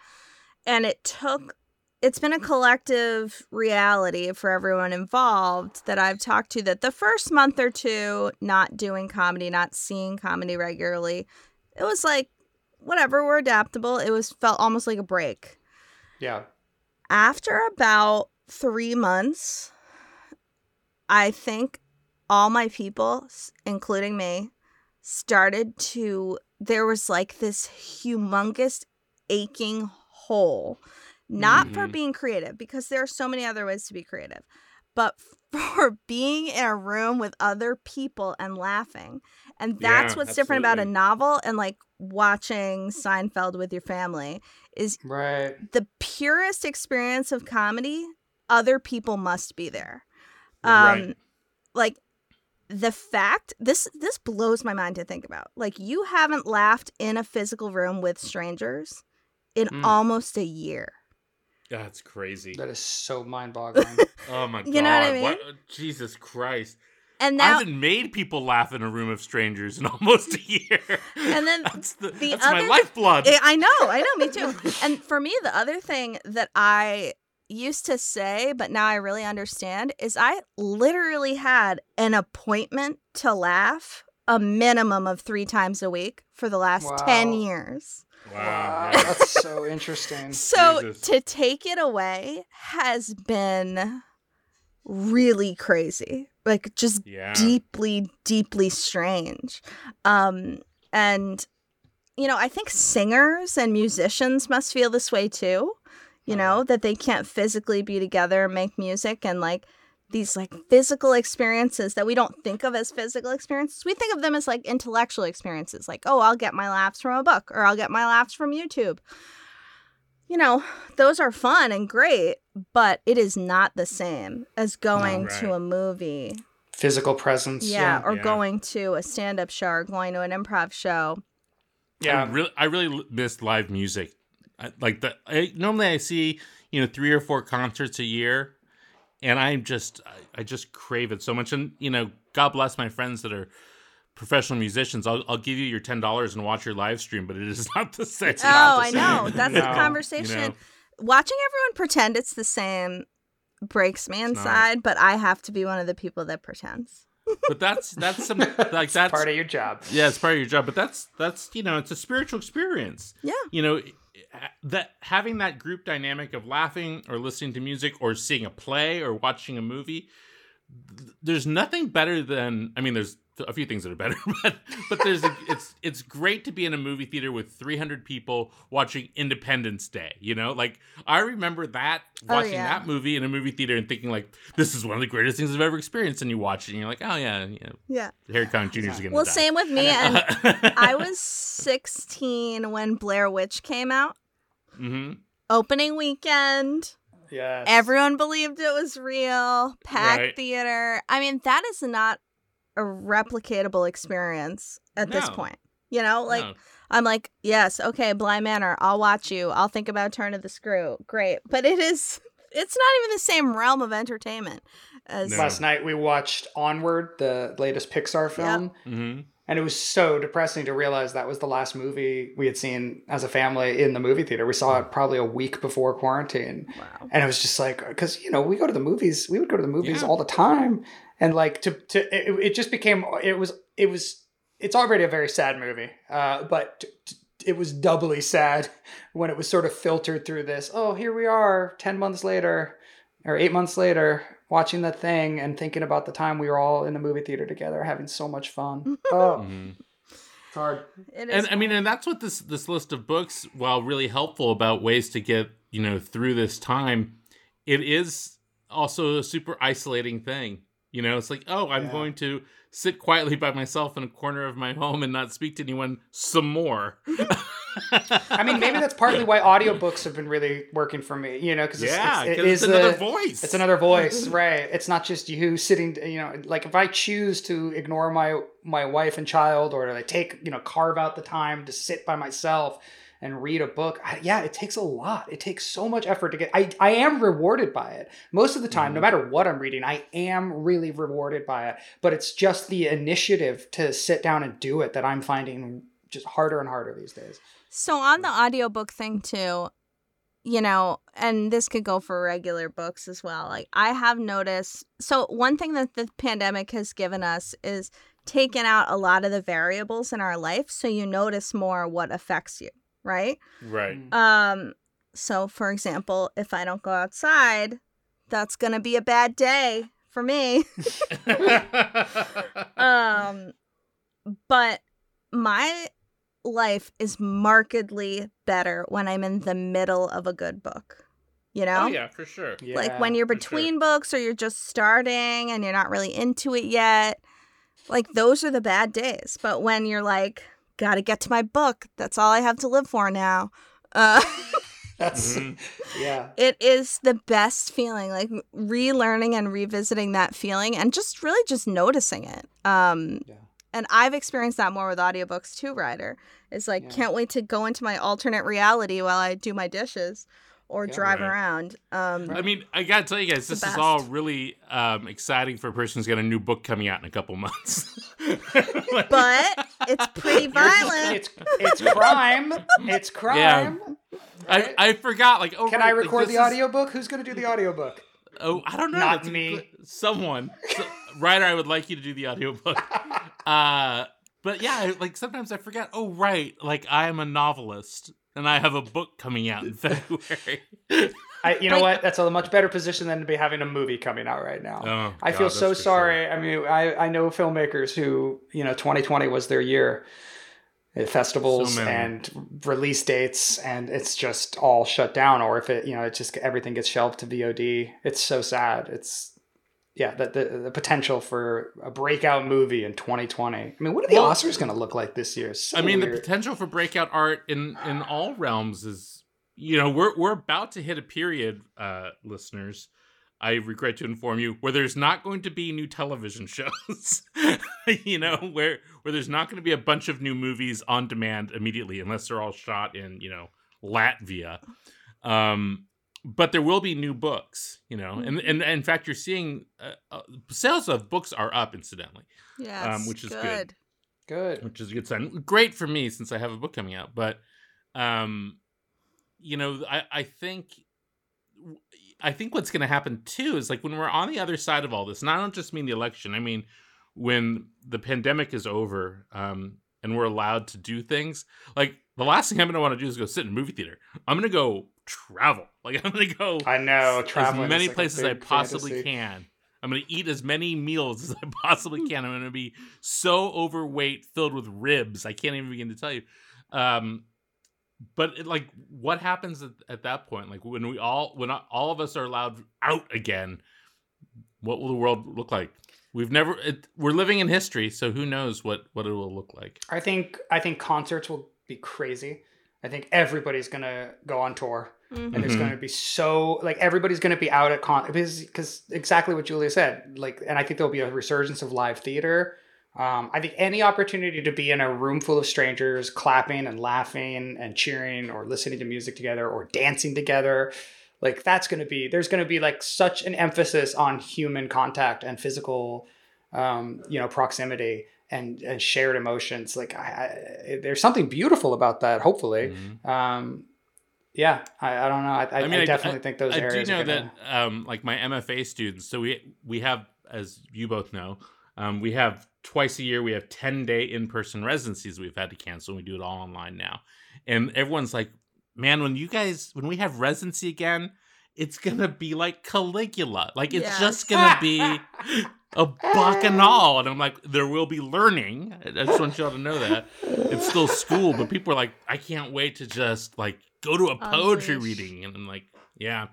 And it took it's been a collective reality for everyone involved that I've talked to that the first month or two not doing comedy, not seeing comedy regularly, it was like whatever, we're adaptable. It was felt almost like a break yeah after about three months, I think all my people, including me, started to. There was like this humongous aching hole, not for Mhm. being creative, because there are so many other ways to be creative, but for being in a room with other people and laughing. And that's Yeah, what's different about a novel and like watching Seinfeld with your family is right the purest experience of comedy, other people must be there. Um Right. like the fact this this blows my mind to think about. Like you haven't laughed in a physical room with strangers in Mm. almost a year. That's crazy. that is so mind-boggling Oh my god. You know what I mean? Jesus Christ. And I now haven't made people laugh in a room of strangers in almost a year. And then that's, the, the that's my other- lifeblood. I I know, I know, me too. And for me, the other thing that I used to say, but now I really understand, is I literally had an appointment to laugh a minimum of three times a week for the last Wow. 10 years. Wow. Wow, that's so interesting So Jesus. to take it away has been really crazy. Like just Yeah. deeply deeply strange um and you know i think singers and musicians must feel this way too you know that they can't physically be together and make music and like these like physical experiences that we don't think of as physical experiences we think of them as like intellectual experiences like oh i'll get my laughs from a book or i'll get my laughs from youtube you know those are fun and great but it is not the same as going to right. a movie physical presence yeah, or Yeah. going to a stand-up show or going to an improv show. I yeah really, I really l- miss live music. I, like the I, normally I see you know three or four concerts a year, and I'm just I, I just crave it so much. And you know, God bless my friends that are professional musicians. I'll, I'll give you your ten dollars and watch your live stream, but it is not the same. It's oh, not the oh, I same. know. That's the No, you conversation. know. Watching everyone pretend it's the same breaks me not. inside, but I have to be one of the people that pretends. But that's that's some like It's that's part of your job yeah, it's part of your job. But that's that's you know it's a spiritual experience. Yeah. you know that having that group dynamic of laughing or listening to music or seeing a play or watching a movie th- there's nothing better than i mean there's a few things that are better, but but there's a, it's it's great to be in a movie theater with 300 people watching Independence Day. You know, like I remember that Oh, watching yeah. that movie in a movie theater and thinking like this is one of the greatest things I've ever experienced. And you watch it and you're like, oh yeah, yeah, Yeah. Harry Connick Jr. is gonna Well, die. same with me. And I was 16 when Blair Witch came out. hmm Opening weekend. Yes. Everyone believed it was real. Packed Right. theater. I mean, that is not a replicatable experience at this point. You know, like No. I'm like, yes, okay, Bly Manor, I'll watch you. I'll think about Turn of the Screw. Great. But it is it's not even the same realm of entertainment as No. Last night we watched Onward, the latest Pixar film, hmm and it was so depressing to realize that was the last movie we had seen as a family in the movie theater. We saw it probably a week before quarantine. Wow. and it was just like because you know we go to the movies we would go to the movies Yeah. all the time and like to to it, it just became it was it was it's already a very sad movie uh but t- t- it was doubly sad when it was sort of filtered through this oh here we are 10 months later or 8 months later watching the thing and thinking about the time we were all in the movie theater together having so much fun. Oh. Hmm it's hard. It is and I mean, and that's what this this list of books, while really helpful about ways to get you know through this time, it is also a super isolating thing. You know, it's like, oh, I'm Yeah. going to sit quietly by myself in a corner of my home and not speak to anyone some more. I mean, maybe that's partly why audiobooks have been really working for me, you know, because yeah, it's, it it's another the- voice. It's another voice, right? It's not just you sitting, you know, like if I choose to ignore my my wife and child, or to take, you know, carve out the time to sit by myself and read a book. I, yeah, it takes a lot. It takes so much effort to get. I I am rewarded by it most of the time, no Mhm. matter what I'm reading. I am really rewarded by it, but it's just the initiative to sit down and do it that I'm finding just harder and harder these days. So on the audiobook thing too, you know, and this could go for regular books as well. Like I have noticed so one thing that the pandemic has given us is taken out a lot of the variables in our life so you notice more what affects you, right? right. Um so for example, if I don't go outside, that's going to be a bad day for me. um but my life is markedly better when i'm in the middle of a good book you know oh yeah, for sure. Yeah, like when you're for sure. between books or you're just starting and you're not really into it yet like those are the bad days but when you're like gotta get to my book that's all i have to live for now uh That's Mhm. yeah. it is the best feeling like relearning and revisiting that feeling and just really just noticing it um Yeah. and i've experienced that more with audiobooks too rider it's like Yeah. can't wait to go into my alternate reality while i do my dishes or Yeah. drive Right. around um I mean, I gotta tell you guys, this is all really um, exciting for a person who's got a new book coming out in a couple months. Like- but it's pretty violent It's it's crime. It's crime. Yeah. I, I forgot. Like, oh, Can right, I record this the is- audiobook? Who's going to do the audiobook? Oh, I don't know. Not That's me. good- Someone. So, Rider, I would like you to do the audiobook. Uh, but yeah, like sometimes I forget. Oh, right. Like I am a novelist and I have a book coming out in February. I, you know what? That's a much better position than to be having a movie coming out right now. Oh, I God, feel so for sorry. I mean, I, I know filmmakers who, you know, 2020 was their year. Uh, festivals So and release dates, and it's just all shut down. Or if it, you know, it just everything gets shelved to VOD. It's so sad. It's yeah, the the, the potential for a breakout movie in 2020. I mean, what are the Well- Oscars going to look like this year? So I mean, the potential for breakout art in in all realms is, you know, we're we're about to hit a period, uh, listeners. I regret to inform you where there's not going to be new television shows. you know, where where there's not going to be a bunch of new movies on demand immediately, unless they're all shot in you know Latvia. Um, but there will be new books, you know, and and, in fact, you're seeing uh, uh, sales of books are up, incidentally yes which is good. good good. which is a good sign. Great for me since I have a book coming out, but um, you know, I I think I think what's going to happen too is like when we're on the other side of all this, and I don't just mean the election. I mean when the pandemic is over, um, and we're allowed to do things. Like the last thing I'm going to want to do is go sit in a movie theater. I'm going to go travel. Like I'm to go I know travel as many like places I possibly fantasy. can. I'm to eat as many meals as I possibly can. I'm to be so overweight, filled with ribs. I can't even begin to tell you. Um, but it, like, what happens at, at that point? Like when we all, when all of us are allowed out again, what will the world look like? We've never. It, we're living in history, so who knows what what it will look like. I think. I think concerts will be crazy. I think everybody's gonna go on tour, mm-hmm. and there's mm-hmm. gonna be so like everybody's gonna be out at con because because exactly what Julia said. Like, and I think there'll be a resurgence of live theater. Um, I think any opportunity to be in a room full of strangers, clapping and laughing and cheering, or listening to music together, or dancing together, like that's going to be there's going to be like such an emphasis on human contact and physical um, you know proximity and, and shared emotions like I, I, there's something beautiful about that hopefully mm-hmm. um, yeah I, I, don't know i, I, mean, I definitely think those I areas do know gonna... that um, like my mfa students so we we have as you both know um, we have twice a year we have 10 day in-person residencies we've had to cancel and we do it all online now and everyone's like man, when you guys when we have residency again, it's gonna be like Caligula. Like it's yes. just gonna be a bacchanal. And I'm like, there will be learning. I just want y'all to know that. It's still school, but people are like, I can't wait to just like go to a poetry reading. And I'm like, yeah.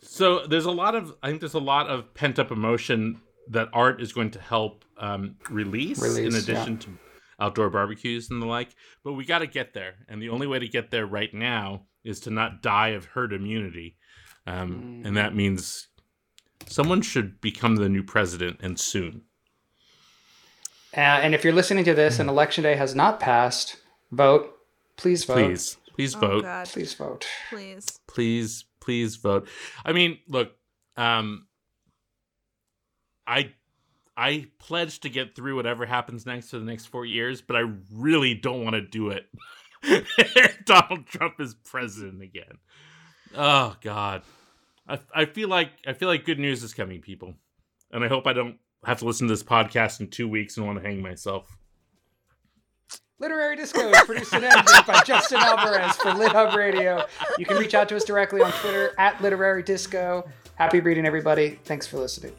So there's a lot of I think there's a lot of pent up emotion that art is going to help um, release, release, in addition yeah. to outdoor barbecues and the like. But we got to get there, and the only way to get there right now is to not die of herd immunity, um, mm. and that means someone should become the new president and soon. Uh, and if you're listening to this and election day has not passed, vote. Please vote. Please, please oh, vote. God. Please vote. Please. Please, please vote. I mean, look, um, I I pledge to get through whatever happens next for the next four years, but I really don't want to do it. Donald Trump is president again. Oh God, I I feel like I feel like good news is coming, people, and I hope I don't have to listen to this podcast in two weeks and want to hang myself. Literary Disco is produced and edited by Justin Alvarez for Lit Hub Radio. You can reach out to us directly on Twitter at Literary Disco. Happy reading, everybody. Thanks for listening.